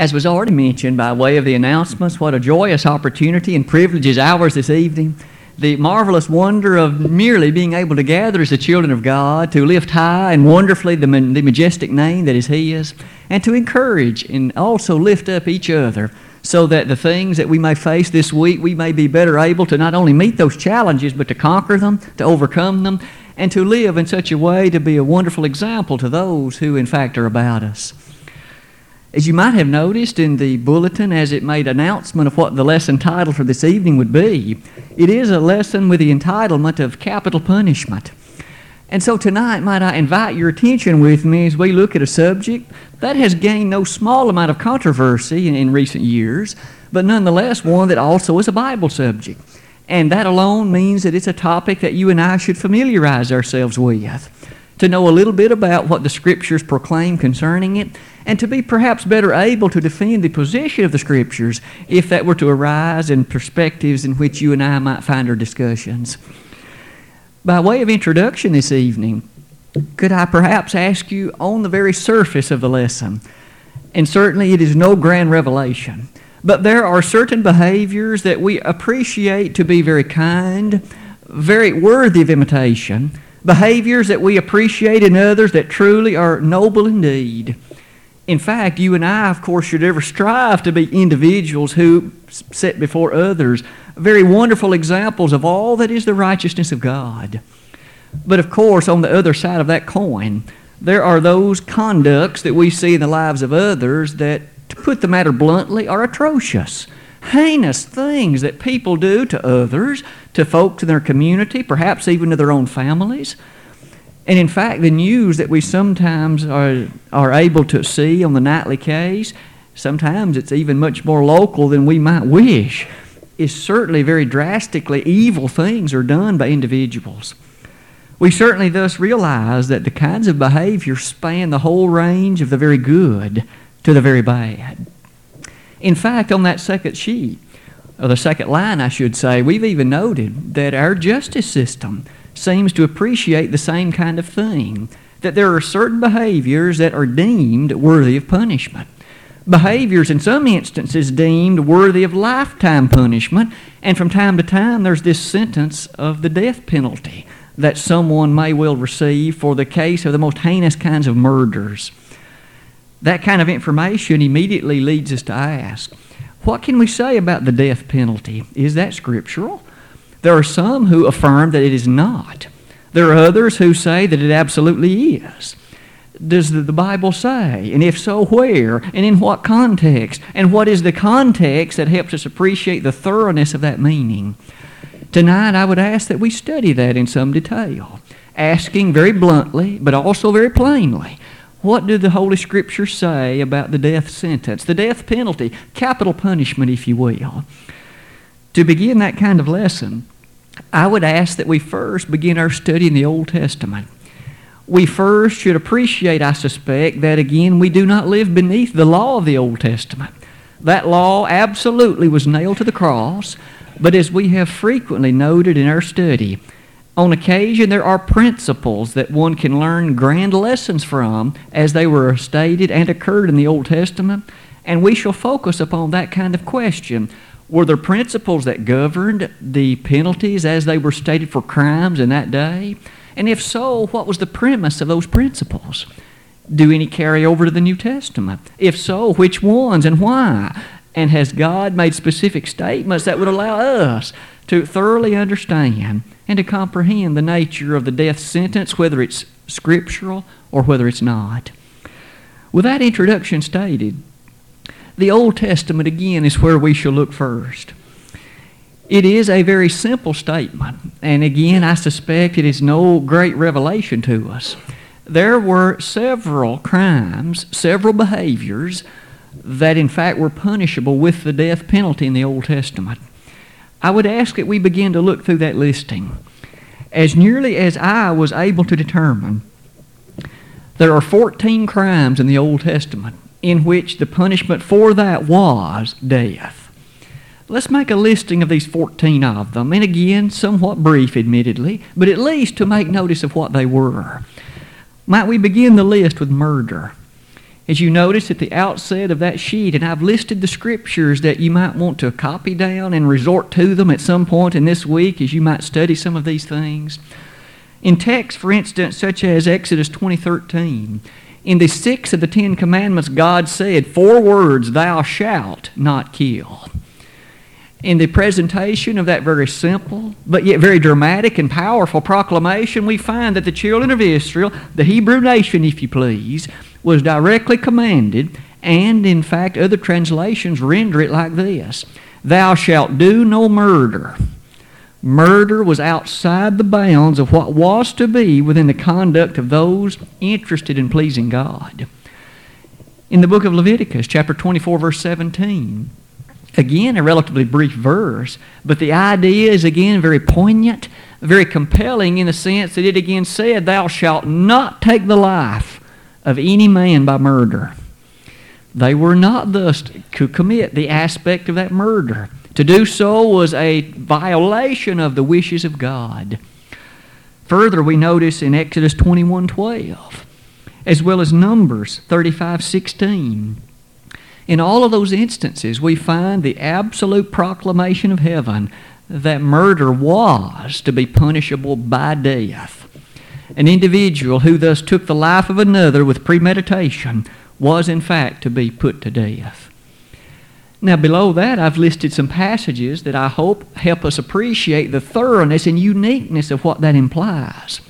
As was already mentioned by way of the announcements, what a joyous opportunity and privilege is ours this evening. The marvelous wonder of merely being able to gather as the children of God, to lift high and wonderfully the, the majestic name that is His, and to encourage and also lift up each other so that the things that we may face this week, we may be better able to not only meet those challenges, but to conquer them, to overcome them, and to live in such a way to be a wonderful example to those who, in fact, are about us. As you might have noticed in the bulletin as it made announcement of what the lesson title for this evening would be, it is a lesson with the entitlement of capital punishment. And so tonight, might I invite your attention with me as we look at a subject that has gained no small amount of controversy in, in recent years, but nonetheless one that also is a Bible subject. And that alone means that it's a topic that you and I should familiarize ourselves with to know a little bit about what the Scriptures proclaim concerning it, and to be perhaps better able to defend the position of the Scriptures if that were to arise in perspectives in which you and I might find our discussions. By way of introduction this evening, could I perhaps ask you on the very surface of the lesson? And certainly it is no grand revelation, but there are certain behaviors that we appreciate to be very kind, very worthy of imitation behaviors that we appreciate in others that truly are noble indeed. In fact, you and I, of course, should ever strive to be individuals who set before others very wonderful examples of all that is the righteousness of God. But of course, on the other side of that coin, there are those conducts that we see in the lives of others that, to put the matter bluntly, are atrocious heinous things that people do to others, to folks in their community, perhaps even to their own families. And in fact, the news that we sometimes are, are able to see on the nightly case, sometimes it's even much more local than we might wish, is certainly very drastically evil things are done by individuals. We certainly thus realize that the kinds of behavior span the whole range of the very good to the very bad. In fact, on that second sheet, or the second line, I should say, we've even noted that our justice system seems to appreciate the same kind of thing that there are certain behaviors that are deemed worthy of punishment. Behaviors, in some instances, deemed worthy of lifetime punishment, and from time to time, there's this sentence of the death penalty that someone may well receive for the case of the most heinous kinds of murders. That kind of information immediately leads us to ask what can we say about the death penalty? Is that scriptural? There are some who affirm that it is not. There are others who say that it absolutely is. Does the Bible say? And if so, where? And in what context? And what is the context that helps us appreciate the thoroughness of that meaning? Tonight, I would ask that we study that in some detail, asking very bluntly, but also very plainly what do the Holy Scriptures say about the death sentence, the death penalty, capital punishment, if you will? To begin that kind of lesson, I would ask that we first begin our study in the Old Testament. We first should appreciate, I suspect, that again we do not live beneath the law of the Old Testament. That law absolutely was nailed to the cross, but as we have frequently noted in our study, on occasion, there are principles that one can learn grand lessons from as they were stated and occurred in the Old Testament, and we shall focus upon that kind of question. Were there principles that governed the penalties as they were stated for crimes in that day? And if so, what was the premise of those principles? Do any carry over to the New Testament? If so, which ones and why? And has God made specific statements that would allow us to thoroughly understand and to comprehend the nature of the death sentence, whether it's scriptural or whether it's not. With that introduction stated, the Old Testament again is where we shall look first. It is a very simple statement, and again, I suspect it is no great revelation to us. There were several crimes, several behaviors that in fact were punishable with the death penalty in the Old Testament. I would ask that we begin to look through that listing. As nearly as I was able to determine, there are 14 crimes in the Old Testament in which the punishment for that was death. Let's make a listing of these 14 of them, and again, somewhat brief, admittedly, but at least to make notice of what they were. Might we begin the list with murder? As you notice at the outset of that sheet, and I've listed the scriptures that you might want to copy down and resort to them at some point in this week as you might study some of these things. In texts, for instance, such as Exodus 20:13, in the sixth of the Ten Commandments, God said four words, "Thou shalt not kill." In the presentation of that very simple, but yet very dramatic and powerful proclamation, we find that the children of Israel, the Hebrew nation, if you please, was directly commanded, and in fact, other translations render it like this Thou shalt do no murder. Murder was outside the bounds of what was to be within the conduct of those interested in pleasing God. In the book of Leviticus, chapter 24, verse 17, again, a relatively brief verse, but the idea is again very poignant, very compelling in the sense that it again said, Thou shalt not take the life of any man by murder. They were not thus to commit the aspect of that murder. To do so was a violation of the wishes of God. Further, we notice in Exodus 21:12, as well as Numbers 35:16. In all of those instances, we find the absolute proclamation of heaven that murder was to be punishable by death. An individual who thus took the life of another with premeditation was in fact to be put to death. Now, below that, I've listed some passages that I hope help us appreciate the thoroughness and uniqueness of what that implies.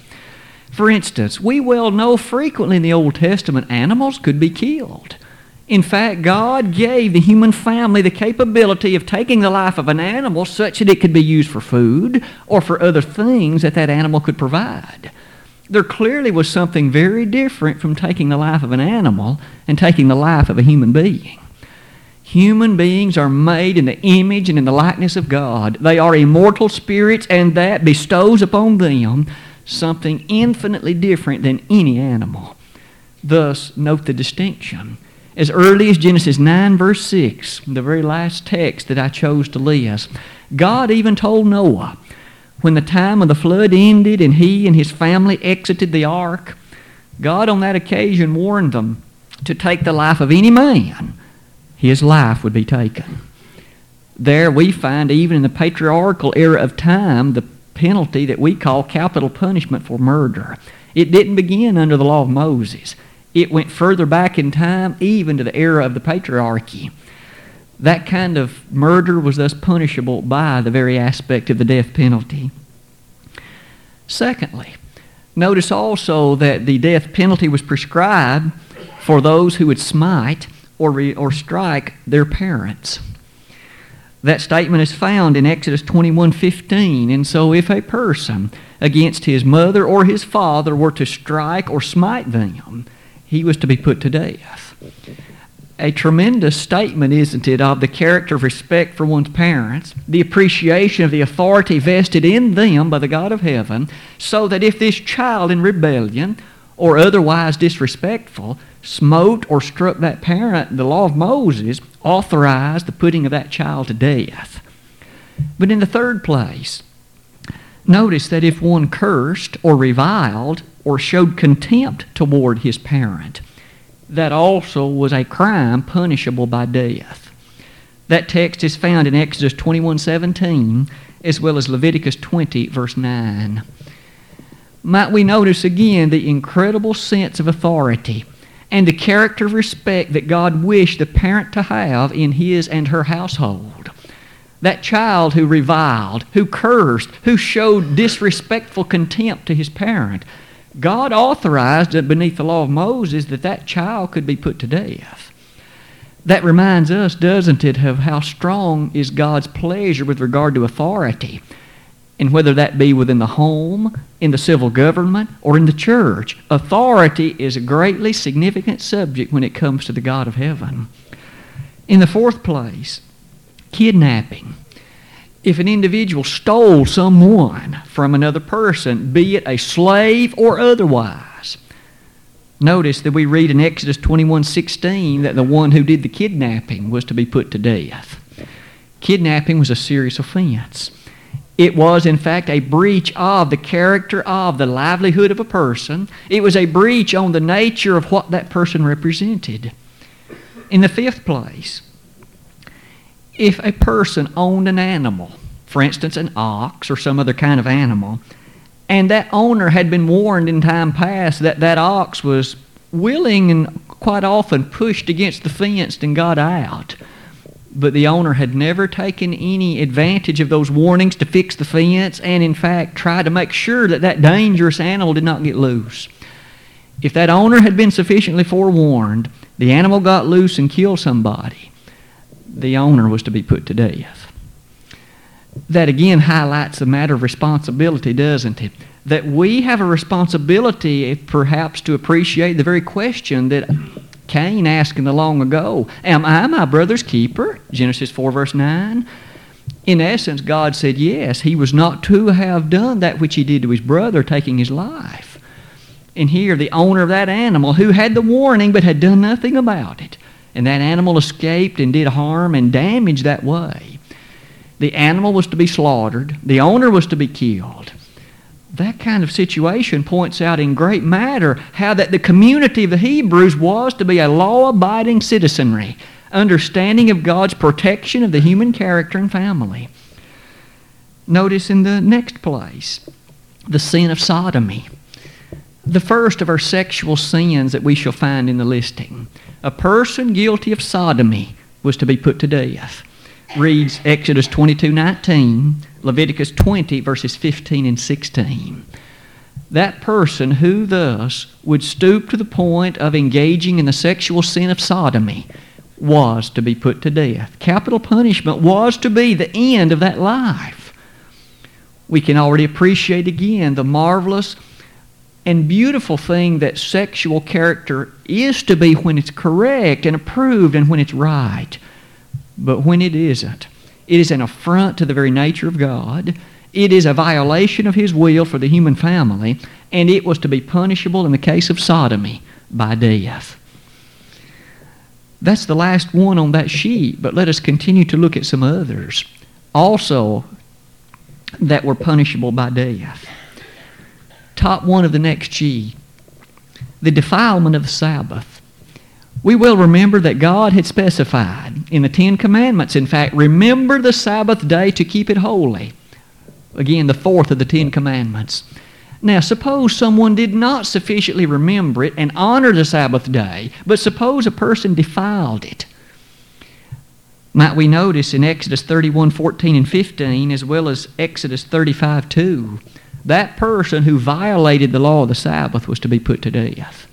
For instance, we well know frequently in the Old Testament animals could be killed. In fact, God gave the human family the capability of taking the life of an animal such that it could be used for food or for other things that that animal could provide there clearly was something very different from taking the life of an animal and taking the life of a human being. Human beings are made in the image and in the likeness of God. They are immortal spirits, and that bestows upon them something infinitely different than any animal. Thus, note the distinction. As early as Genesis 9, verse 6, the very last text that I chose to list, God even told Noah, when the time of the flood ended and he and his family exited the ark, God on that occasion warned them to take the life of any man, his life would be taken. There we find, even in the patriarchal era of time, the penalty that we call capital punishment for murder. It didn't begin under the law of Moses. It went further back in time, even to the era of the patriarchy. That kind of murder was thus punishable by the very aspect of the death penalty. Secondly, notice also that the death penalty was prescribed for those who would smite or, re, or strike their parents. That statement is found in Exodus 21:15. And so if a person against his mother or his father were to strike or smite them, he was to be put to death a tremendous statement, isn't it, of the character of respect for one's parents, the appreciation of the authority vested in them by the God of heaven, so that if this child in rebellion or otherwise disrespectful smote or struck that parent, the law of Moses authorized the putting of that child to death. But in the third place, notice that if one cursed or reviled or showed contempt toward his parent, that also was a crime punishable by death. That text is found in Exodus 21:17 as well as Leviticus 20 verse 9. Might we notice again the incredible sense of authority and the character of respect that God wished the parent to have in his and her household. That child who reviled, who cursed, who showed disrespectful contempt to his parent, God authorized beneath the law of Moses that that child could be put to death. That reminds us, doesn't it, of how strong is God's pleasure with regard to authority, and whether that be within the home, in the civil government, or in the church. Authority is a greatly significant subject when it comes to the God of heaven. In the fourth place, kidnapping if an individual stole someone from another person, be it a slave or otherwise. Notice that we read in Exodus 21:16 that the one who did the kidnapping was to be put to death. Kidnapping was a serious offense. It was, in fact, a breach of the character of the livelihood of a person. It was a breach on the nature of what that person represented. In the fifth place, if a person owned an animal, for instance, an ox or some other kind of animal, and that owner had been warned in time past that that ox was willing and quite often pushed against the fence and got out. But the owner had never taken any advantage of those warnings to fix the fence and, in fact, tried to make sure that that dangerous animal did not get loose. If that owner had been sufficiently forewarned, the animal got loose and killed somebody, the owner was to be put to death. That again highlights a matter of responsibility, doesn't it? That we have a responsibility, perhaps, to appreciate the very question that Cain asked in the long ago Am I my brother's keeper? Genesis 4, verse 9. In essence, God said yes, he was not to have done that which he did to his brother, taking his life. And here, the owner of that animal, who had the warning but had done nothing about it, and that animal escaped and did harm and damage that way. The animal was to be slaughtered, the owner was to be killed that kind of situation points out in great matter how that the community of the Hebrews was to be a law abiding citizenry, understanding of God's protection of the human character and family. Notice in the next place the sin of sodomy. The first of our sexual sins that we shall find in the listing. A person guilty of sodomy was to be put to death. Reads Exodus 22 19. Leviticus 20, verses 15 and 16. That person who thus would stoop to the point of engaging in the sexual sin of sodomy was to be put to death. Capital punishment was to be the end of that life. We can already appreciate again the marvelous and beautiful thing that sexual character is to be when it's correct and approved and when it's right. But when it isn't, it is an affront to the very nature of God. It is a violation of His will for the human family, and it was to be punishable in the case of sodomy by death. That's the last one on that sheet, but let us continue to look at some others also that were punishable by death. Top one of the next sheet the defilement of the Sabbath we will remember that God had specified in the Ten Commandments, in fact, remember the Sabbath day to keep it holy. Again, the fourth of the Ten Commandments. Now, suppose someone did not sufficiently remember it and honor the Sabbath day, but suppose a person defiled it. Might we notice in Exodus 31 14 and 15, as well as Exodus 35 2, that person who violated the law of the Sabbath was to be put to death.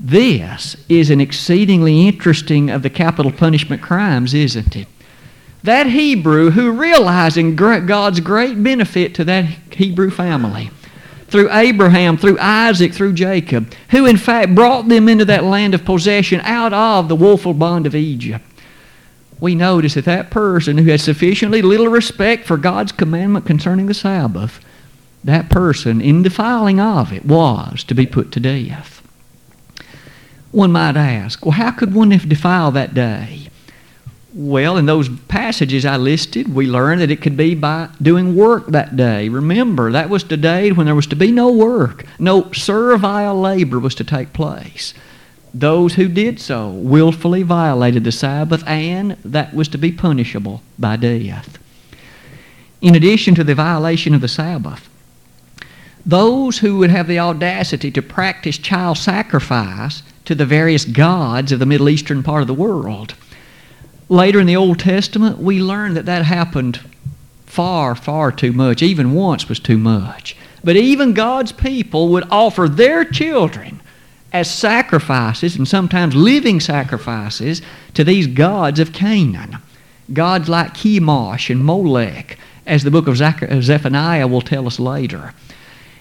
This is an exceedingly interesting of the capital punishment crimes, isn't it? That Hebrew who realizing God's great benefit to that Hebrew family through Abraham, through Isaac, through Jacob, who in fact brought them into that land of possession out of the woeful bond of Egypt. We notice that that person who had sufficiently little respect for God's commandment concerning the Sabbath, that person, in defiling of it, was to be put to death. One might ask, well, how could one defile that day? Well, in those passages I listed, we learn that it could be by doing work that day. Remember, that was the day when there was to be no work, no servile labor was to take place. Those who did so willfully violated the Sabbath, and that was to be punishable by death. In addition to the violation of the Sabbath, those who would have the audacity to practice child sacrifice to the various gods of the Middle Eastern part of the world. Later in the Old Testament, we learn that that happened far, far too much. Even once was too much. But even God's people would offer their children as sacrifices, and sometimes living sacrifices, to these gods of Canaan. Gods like Chemosh and Molech, as the book of Zephaniah will tell us later.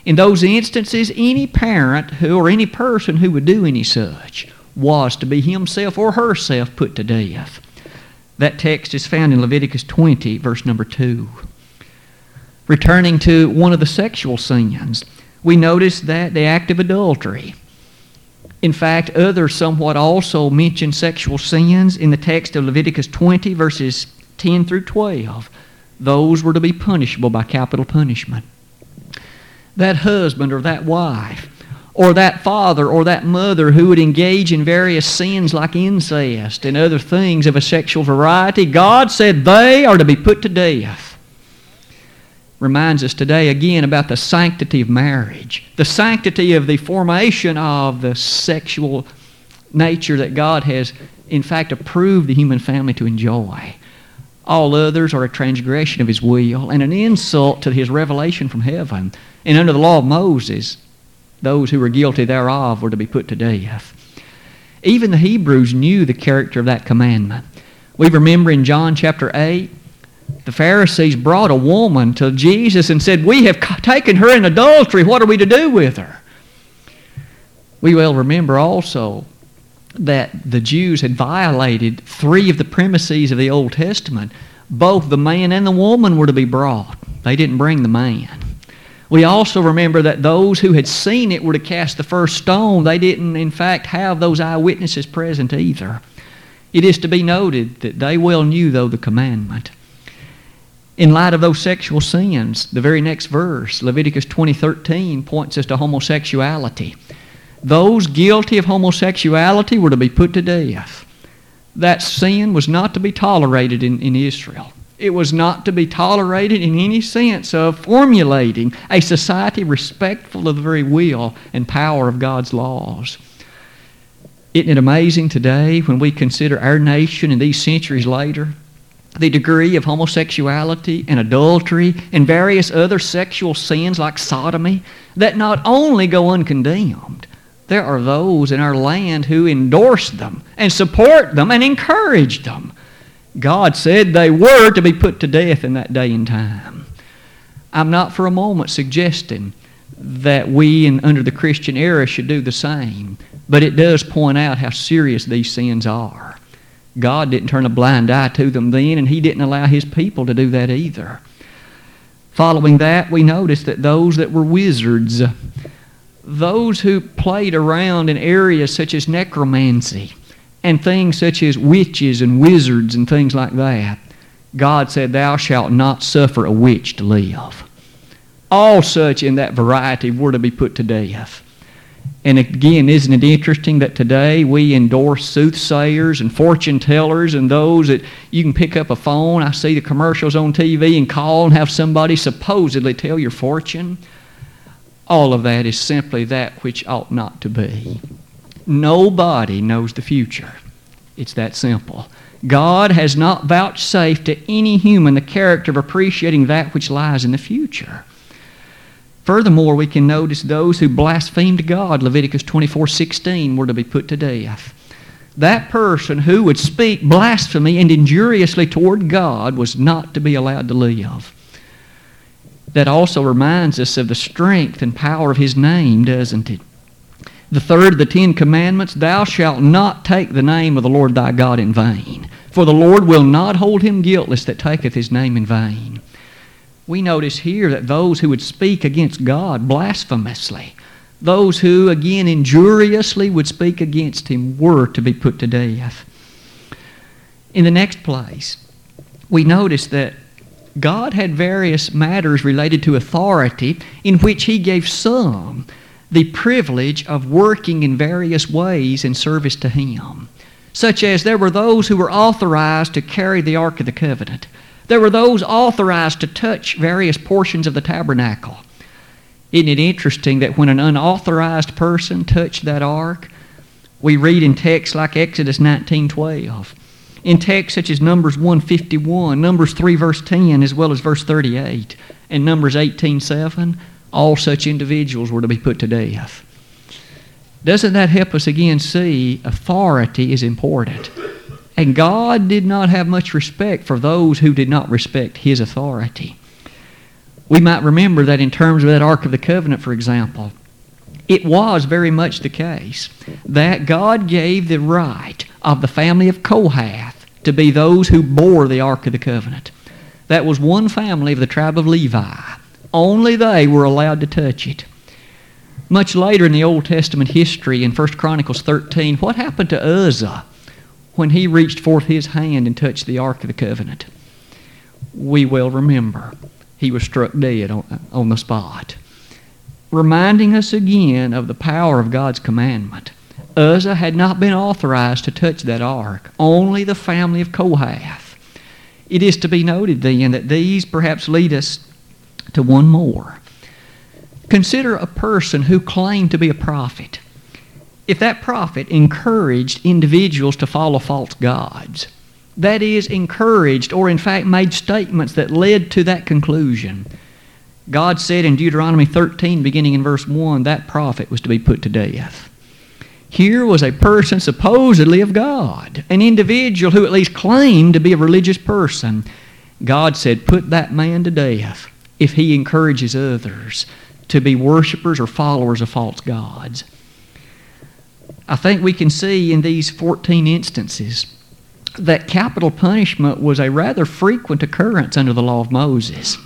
In those instances, any parent who or any person who would do any such was to be himself or herself put to death. That text is found in Leviticus 20, verse number 2. Returning to one of the sexual sins, we notice that the act of adultery. In fact, others somewhat also mention sexual sins in the text of Leviticus 20, verses 10 through 12. those were to be punishable by capital punishment. That husband or that wife or that father or that mother who would engage in various sins like incest and other things of a sexual variety, God said they are to be put to death. Reminds us today again about the sanctity of marriage, the sanctity of the formation of the sexual nature that God has, in fact, approved the human family to enjoy. All others are a transgression of His will and an insult to His revelation from heaven. And under the law of Moses, those who were guilty thereof were to be put to death. Even the Hebrews knew the character of that commandment. We remember in John chapter 8, the Pharisees brought a woman to Jesus and said, We have taken her in adultery. What are we to do with her? We well remember also that the Jews had violated three of the premises of the Old Testament. Both the man and the woman were to be brought. They didn't bring the man. We also remember that those who had seen it were to cast the first stone. They didn't, in fact, have those eyewitnesses present either. It is to be noted that they well knew, though, the commandment. In light of those sexual sins, the very next verse, Leviticus 20:13, points us to homosexuality. Those guilty of homosexuality were to be put to death. That sin was not to be tolerated in, in Israel. It was not to be tolerated in any sense of formulating a society respectful of the very will and power of God's laws. Isn't it amazing today when we consider our nation and these centuries later, the degree of homosexuality and adultery and various other sexual sins like sodomy that not only go uncondemned, there are those in our land who endorse them and support them and encourage them. God said they were to be put to death in that day and time. I'm not for a moment suggesting that we in, under the Christian era should do the same, but it does point out how serious these sins are. God didn't turn a blind eye to them then, and He didn't allow His people to do that either. Following that, we notice that those that were wizards, those who played around in areas such as necromancy, and things such as witches and wizards and things like that, God said, Thou shalt not suffer a witch to live. All such in that variety were to be put to death. And again, isn't it interesting that today we endorse soothsayers and fortune tellers and those that you can pick up a phone? I see the commercials on TV and call and have somebody supposedly tell your fortune. All of that is simply that which ought not to be. Nobody knows the future. It's that simple. God has not vouchsafed to any human the character of appreciating that which lies in the future. Furthermore, we can notice those who blasphemed God, Leviticus 24:16, were to be put to death. That person who would speak blasphemy and injuriously toward God was not to be allowed to live. That also reminds us of the strength and power of His name, doesn't it? The third of the Ten Commandments, Thou shalt not take the name of the Lord thy God in vain, for the Lord will not hold him guiltless that taketh his name in vain. We notice here that those who would speak against God blasphemously, those who, again, injuriously would speak against him, were to be put to death. In the next place, we notice that God had various matters related to authority in which he gave some the privilege of working in various ways in service to Him. Such as there were those who were authorized to carry the Ark of the Covenant. There were those authorized to touch various portions of the tabernacle. Isn't it interesting that when an unauthorized person touched that ark, we read in texts like Exodus 19:12, in texts such as Numbers 151, Numbers 3 verse 10, as well as verse 38, and Numbers 18:7, all such individuals were to be put to death. Doesn't that help us again see authority is important? And God did not have much respect for those who did not respect His authority. We might remember that in terms of that Ark of the Covenant, for example, it was very much the case that God gave the right of the family of Kohath to be those who bore the Ark of the Covenant. That was one family of the tribe of Levi. Only they were allowed to touch it. Much later in the Old Testament history, in 1 Chronicles 13, what happened to Uzzah when he reached forth his hand and touched the Ark of the Covenant? we well remember he was struck dead on, on the spot. Reminding us again of the power of God's commandment. Uzzah had not been authorized to touch that ark, only the family of Kohath. It is to be noted then that these perhaps lead us to one more. Consider a person who claimed to be a prophet. If that prophet encouraged individuals to follow false gods, that is, encouraged or in fact made statements that led to that conclusion, God said in Deuteronomy 13, beginning in verse 1, that prophet was to be put to death. Here was a person supposedly of God, an individual who at least claimed to be a religious person. God said, Put that man to death if he encourages others to be worshippers or followers of false gods. I think we can see in these 14 instances that capital punishment was a rather frequent occurrence under the law of Moses.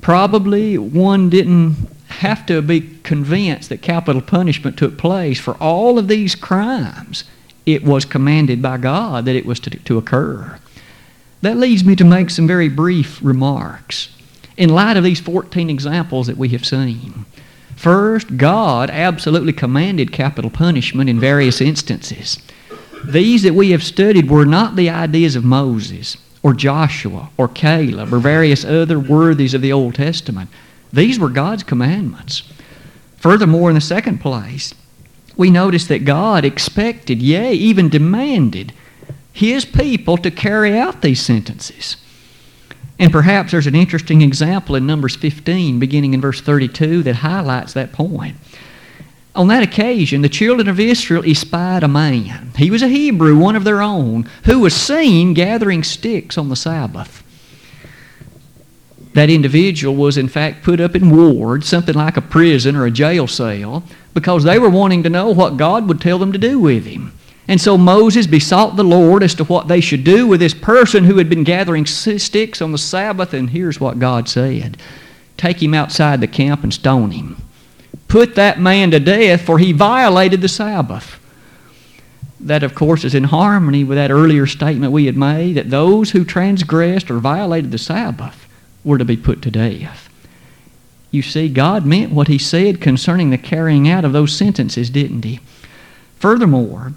Probably one didn't have to be convinced that capital punishment took place for all of these crimes. It was commanded by God that it was to, to occur. That leads me to make some very brief remarks in light of these 14 examples that we have seen. First, God absolutely commanded capital punishment in various instances. These that we have studied were not the ideas of Moses or Joshua or Caleb or various other worthies of the Old Testament. These were God's commandments. Furthermore, in the second place, we notice that God expected, yea, even demanded, His people to carry out these sentences. And perhaps there's an interesting example in Numbers 15, beginning in verse 32, that highlights that point. On that occasion, the children of Israel espied a man. He was a Hebrew, one of their own, who was seen gathering sticks on the Sabbath. That individual was, in fact, put up in ward, something like a prison or a jail cell, because they were wanting to know what God would tell them to do with him. And so Moses besought the Lord as to what they should do with this person who had been gathering sticks on the Sabbath, and here's what God said Take him outside the camp and stone him. Put that man to death, for he violated the Sabbath. That, of course, is in harmony with that earlier statement we had made that those who transgressed or violated the Sabbath were to be put to death. You see, God meant what He said concerning the carrying out of those sentences, didn't He? Furthermore,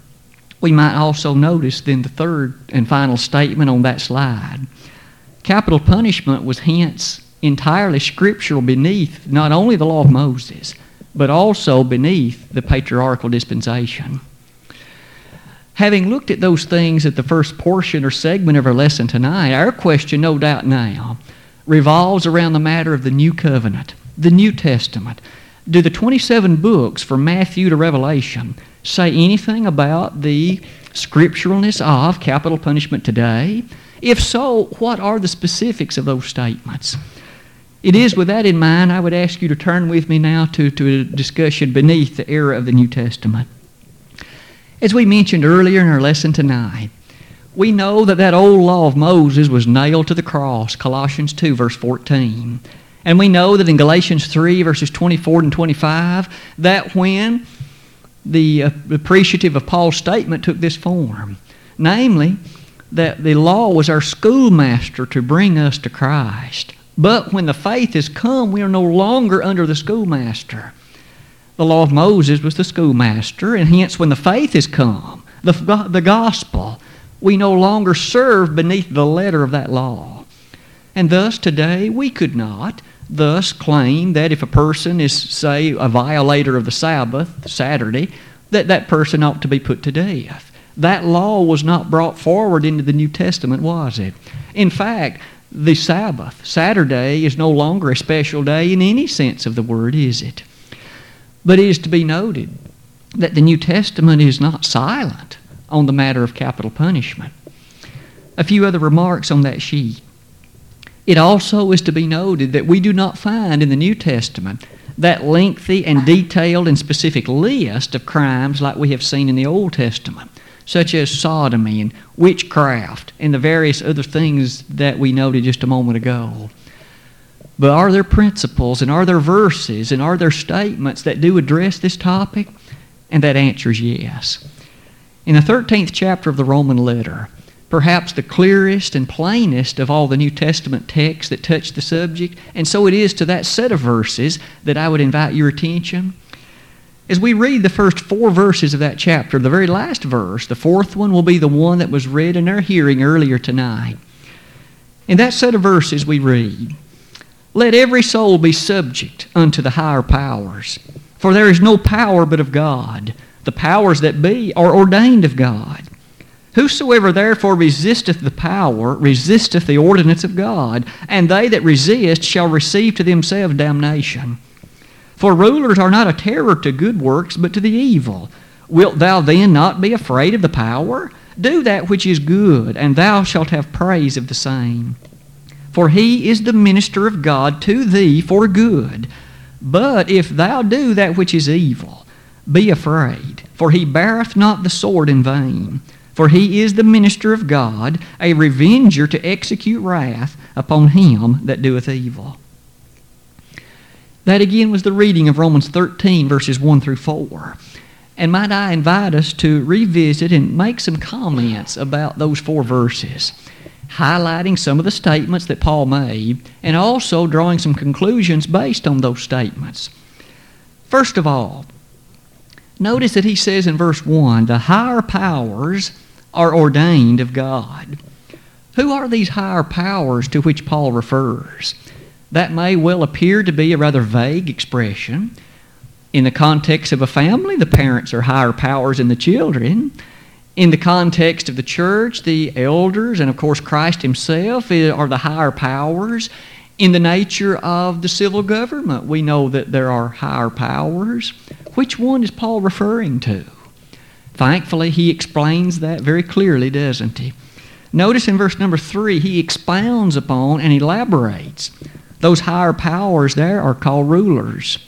we might also notice then the third and final statement on that slide. Capital punishment was hence entirely scriptural beneath not only the law of Moses, but also beneath the patriarchal dispensation. Having looked at those things at the first portion or segment of our lesson tonight, our question, no doubt now, revolves around the matter of the New Covenant, the New Testament. Do the 27 books from Matthew to Revelation say anything about the scripturalness of capital punishment today? If so, what are the specifics of those statements? It is with that in mind, I would ask you to turn with me now to, to a discussion beneath the era of the New Testament. As we mentioned earlier in our lesson tonight, we know that that old law of Moses was nailed to the cross, Colossians 2, verse 14. And we know that in Galatians 3, verses 24 and 25, that when the appreciative of Paul's statement took this form. Namely, that the law was our schoolmaster to bring us to Christ. But when the faith has come, we are no longer under the schoolmaster. The law of Moses was the schoolmaster, and hence, when the faith has come, the, the gospel, we no longer serve beneath the letter of that law. And thus, today, we could not thus claim that if a person is, say, a violator of the Sabbath, Saturday, that that person ought to be put to death. That law was not brought forward into the New Testament, was it? In fact, the Sabbath, Saturday, is no longer a special day in any sense of the word, is it? But it is to be noted that the New Testament is not silent on the matter of capital punishment. A few other remarks on that sheet. It also is to be noted that we do not find in the New Testament that lengthy and detailed and specific list of crimes like we have seen in the Old Testament, such as sodomy and witchcraft and the various other things that we noted just a moment ago. But are there principles and are there verses and are there statements that do address this topic? And that answer is yes. In the 13th chapter of the Roman letter, perhaps the clearest and plainest of all the New Testament texts that touch the subject. And so it is to that set of verses that I would invite your attention. As we read the first four verses of that chapter, the very last verse, the fourth one, will be the one that was read in our hearing earlier tonight. In that set of verses, we read, Let every soul be subject unto the higher powers, for there is no power but of God. The powers that be are ordained of God. Whosoever therefore resisteth the power resisteth the ordinance of God, and they that resist shall receive to themselves damnation. For rulers are not a terror to good works, but to the evil. Wilt thou then not be afraid of the power? Do that which is good, and thou shalt have praise of the same. For he is the minister of God to thee for good. But if thou do that which is evil, be afraid, for he beareth not the sword in vain. For he is the minister of God, a revenger to execute wrath upon him that doeth evil. That again was the reading of Romans 13, verses 1 through 4. And might I invite us to revisit and make some comments about those four verses, highlighting some of the statements that Paul made, and also drawing some conclusions based on those statements. First of all, notice that he says in verse 1 the higher powers are ordained of God. Who are these higher powers to which Paul refers? That may well appear to be a rather vague expression. In the context of a family, the parents are higher powers than the children. In the context of the church, the elders and, of course, Christ Himself are the higher powers. In the nature of the civil government, we know that there are higher powers. Which one is Paul referring to? Thankfully, he explains that very clearly, doesn't he? Notice in verse number three, he expounds upon and elaborates. Those higher powers there are called rulers.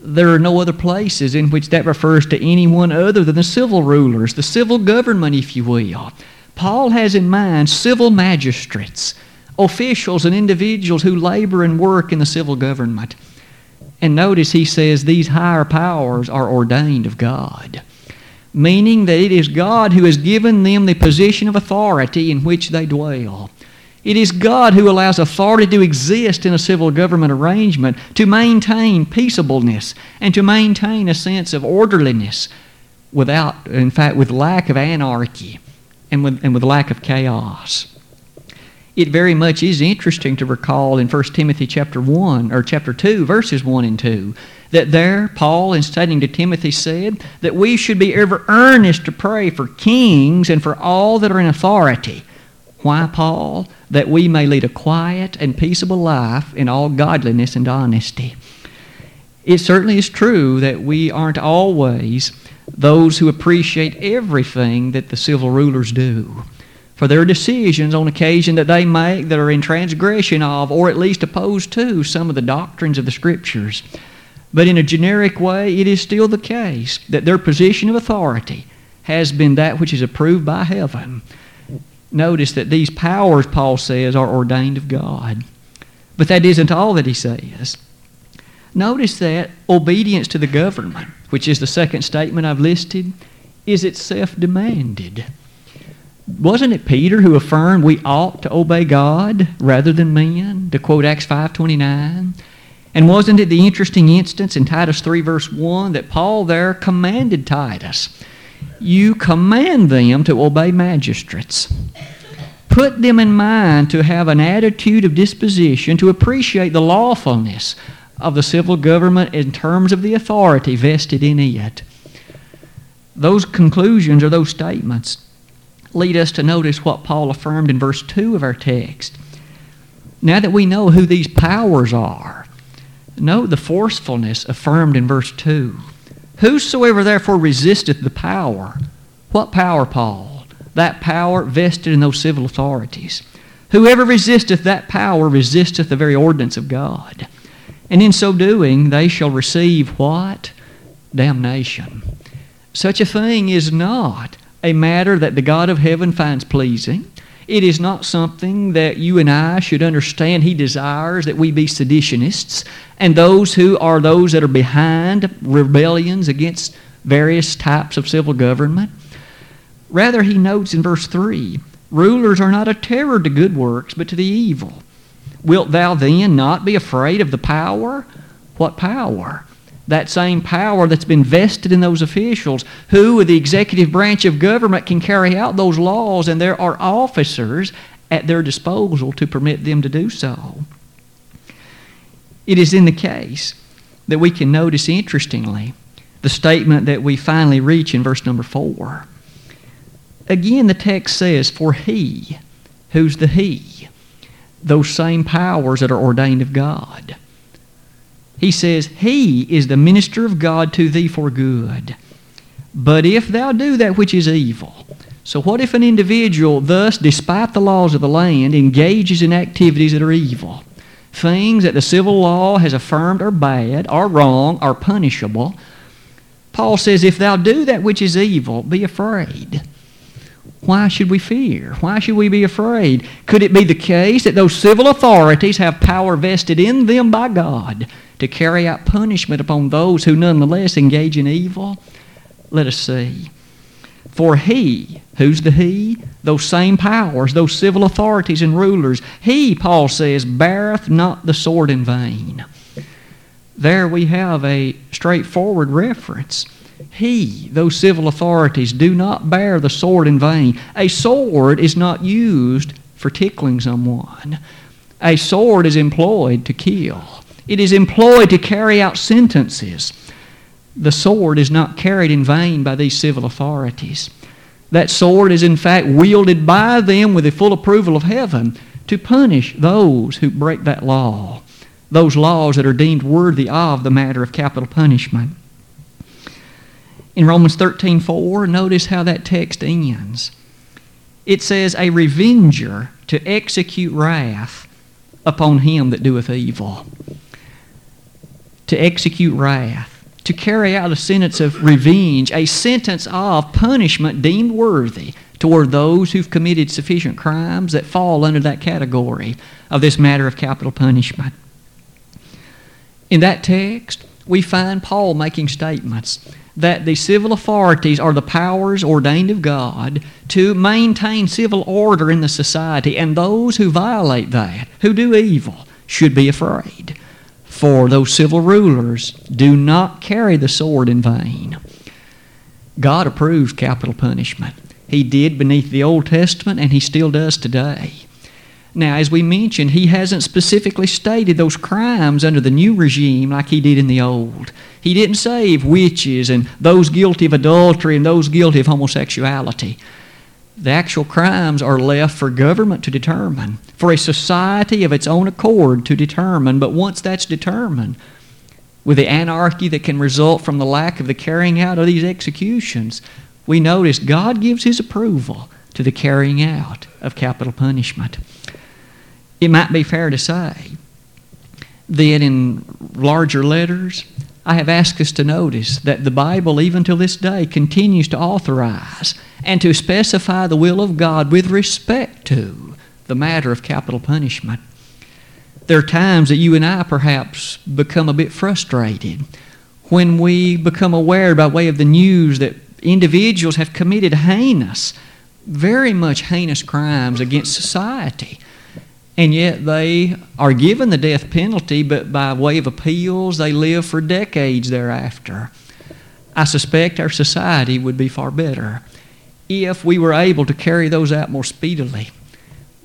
There are no other places in which that refers to anyone other than the civil rulers, the civil government, if you will. Paul has in mind civil magistrates, officials, and individuals who labor and work in the civil government. And notice he says these higher powers are ordained of God meaning that it is God who has given them the position of authority in which they dwell. It is God who allows authority to exist in a civil government arrangement to maintain peaceableness and to maintain a sense of orderliness without, in fact, with lack of anarchy and with, and with lack of chaos. It very much is interesting to recall in 1 Timothy chapter 1 or chapter 2 verses 1 and 2 that there, Paul, in stating to Timothy, said that we should be ever earnest to pray for kings and for all that are in authority. Why, Paul? That we may lead a quiet and peaceable life in all godliness and honesty. It certainly is true that we aren't always those who appreciate everything that the civil rulers do. For their decisions on occasion that they make that are in transgression of, or at least opposed to, some of the doctrines of the Scriptures. But in a generic way, it is still the case that their position of authority has been that which is approved by heaven. Notice that these powers, Paul says, are ordained of God. But that isn't all that he says. Notice that obedience to the government, which is the second statement I've listed, is itself demanded. Wasn't it Peter who affirmed we ought to obey God rather than men? To quote Acts 5.29. And wasn't it the interesting instance in Titus 3, verse 1, that Paul there commanded Titus, You command them to obey magistrates. Put them in mind to have an attitude of disposition to appreciate the lawfulness of the civil government in terms of the authority vested in it. Those conclusions or those statements lead us to notice what Paul affirmed in verse 2 of our text. Now that we know who these powers are, Note the forcefulness affirmed in verse 2. Whosoever therefore resisteth the power, what power, Paul? That power vested in those civil authorities. Whoever resisteth that power resisteth the very ordinance of God. And in so doing, they shall receive what? Damnation. Such a thing is not a matter that the God of heaven finds pleasing. It is not something that you and I should understand. He desires that we be seditionists and those who are those that are behind rebellions against various types of civil government. Rather, he notes in verse 3 Rulers are not a terror to good works, but to the evil. Wilt thou then not be afraid of the power? What power? That same power that's been vested in those officials who, with the executive branch of government, can carry out those laws, and there are officers at their disposal to permit them to do so. It is in the case that we can notice, interestingly, the statement that we finally reach in verse number 4. Again, the text says, For he, who's the he? Those same powers that are ordained of God. He says, He is the minister of God to thee for good. But if thou do that which is evil, so what if an individual, thus, despite the laws of the land, engages in activities that are evil? Things that the civil law has affirmed are bad, are wrong, are punishable. Paul says, if thou do that which is evil, be afraid. Why should we fear? Why should we be afraid? Could it be the case that those civil authorities have power vested in them by God to carry out punishment upon those who nonetheless engage in evil? Let us see. For he, who's the he? Those same powers, those civil authorities and rulers, he, Paul says, beareth not the sword in vain. There we have a straightforward reference. He, those civil authorities, do not bear the sword in vain. A sword is not used for tickling someone. A sword is employed to kill. It is employed to carry out sentences the sword is not carried in vain by these civil authorities. That sword is in fact wielded by them with the full approval of heaven to punish those who break that law, those laws that are deemed worthy of the matter of capital punishment. In Romans 13:4, notice how that text ends. It says, "A revenger to execute wrath upon him that doeth evil." To execute wrath to carry out a sentence of revenge, a sentence of punishment deemed worthy toward those who've committed sufficient crimes that fall under that category of this matter of capital punishment. In that text, we find Paul making statements that the civil authorities are the powers ordained of God to maintain civil order in the society, and those who violate that, who do evil, should be afraid for those civil rulers do not carry the sword in vain. God approves capital punishment. He did beneath the Old Testament, and He still does today. Now, as we mentioned, He hasn't specifically stated those crimes under the new regime like He did in the Old. He didn't save witches and those guilty of adultery and those guilty of homosexuality. The actual crimes are left for government to determine, for a society of its own accord to determine. But once that's determined, with the anarchy that can result from the lack of the carrying out of these executions, we notice God gives His approval to the carrying out of capital punishment. It might be fair to say that in larger letters, I have asked us to notice that the Bible, even till this day, continues to authorize and to specify the will of God with respect to the matter of capital punishment. There are times that you and I perhaps become a bit frustrated when we become aware by way of the news that individuals have committed heinous, very much heinous crimes against society. And yet they are given the death penalty, but by way of appeals, they live for decades thereafter. I suspect our society would be far better if we were able to carry those out more speedily.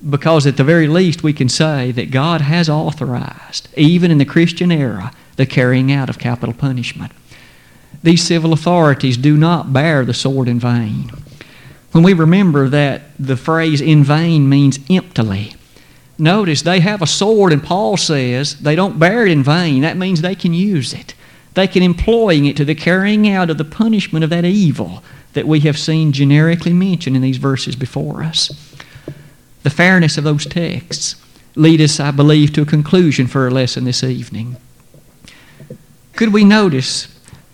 Because at the very least, we can say that God has authorized, even in the Christian era, the carrying out of capital punishment. These civil authorities do not bear the sword in vain. When we remember that the phrase in vain means emptily, notice they have a sword, and Paul says they don't bear it in vain. That means they can use it, they can employ it to the carrying out of the punishment of that evil that we have seen generically mentioned in these verses before us. The fairness of those texts lead us, I believe, to a conclusion for our lesson this evening. Could we notice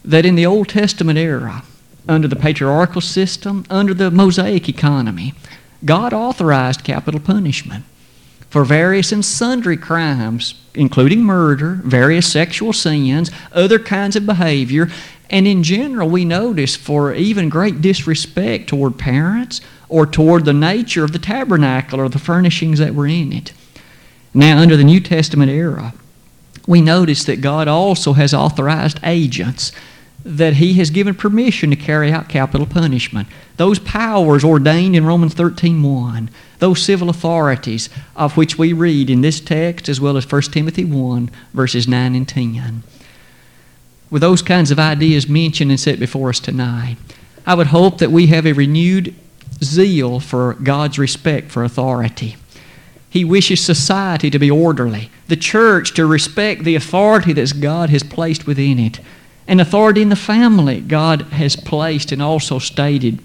that in the Old Testament era, under the patriarchal system, under the Mosaic economy, God authorized capital punishment for various and sundry crimes, including murder, various sexual sins, other kinds of behavior, and in general, we notice for even great disrespect toward parents or toward the nature of the tabernacle or the furnishings that were in it. Now, under the New Testament era, we notice that God also has authorized agents that he has given permission to carry out capital punishment. Those powers ordained in Romans 13:1, those civil authorities of which we read in this text as well as 1 Timothy 1 verses 9 and 10. With those kinds of ideas mentioned and set before us tonight, I would hope that we have a renewed zeal for God's respect for authority. He wishes society to be orderly, the church to respect the authority that God has placed within it and authority in the family God has placed and also stated.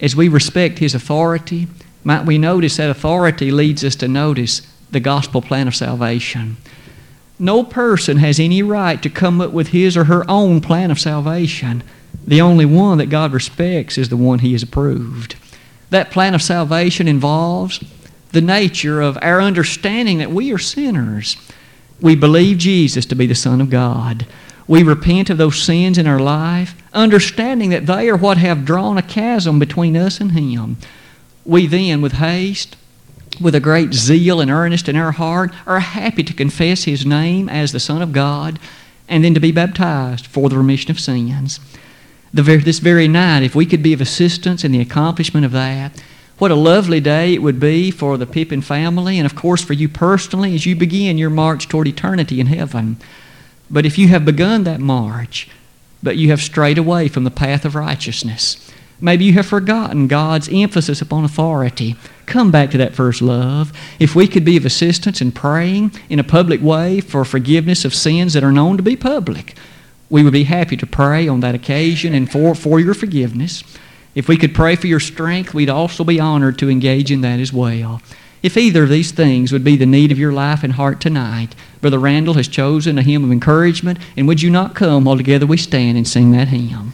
As we respect His authority, might we notice that authority leads us to notice the gospel plan of salvation. No person has any right to come up with his or her own plan of salvation. The only one that God respects is the one He has approved. That plan of salvation involves the nature of our understanding that we are sinners. We believe Jesus to be the Son of God. We repent of those sins in our life, understanding that they are what have drawn a chasm between us and Him. We then, with haste, with a great zeal and earnest in our heart, are happy to confess His name as the Son of God and then to be baptized for the remission of sins. Very, this very night, if we could be of assistance in the accomplishment of that, what a lovely day it would be for the Pippin family and, of course, for you personally as you begin your march toward eternity in heaven. But if you have begun that march, but you have strayed away from the path of righteousness, maybe you have forgotten God's emphasis upon authority, come back to that first love. If we could be of assistance in praying in a public way for forgiveness of sins that are known to be public, we would be happy to pray on that occasion and for, for your forgiveness. If we could pray for your strength, we'd also be honored to engage in that as well. If either of these things would be the need of your life and heart tonight, Brother Randall has chosen a hymn of encouragement, and would you not come while together we stand and sing that hymn?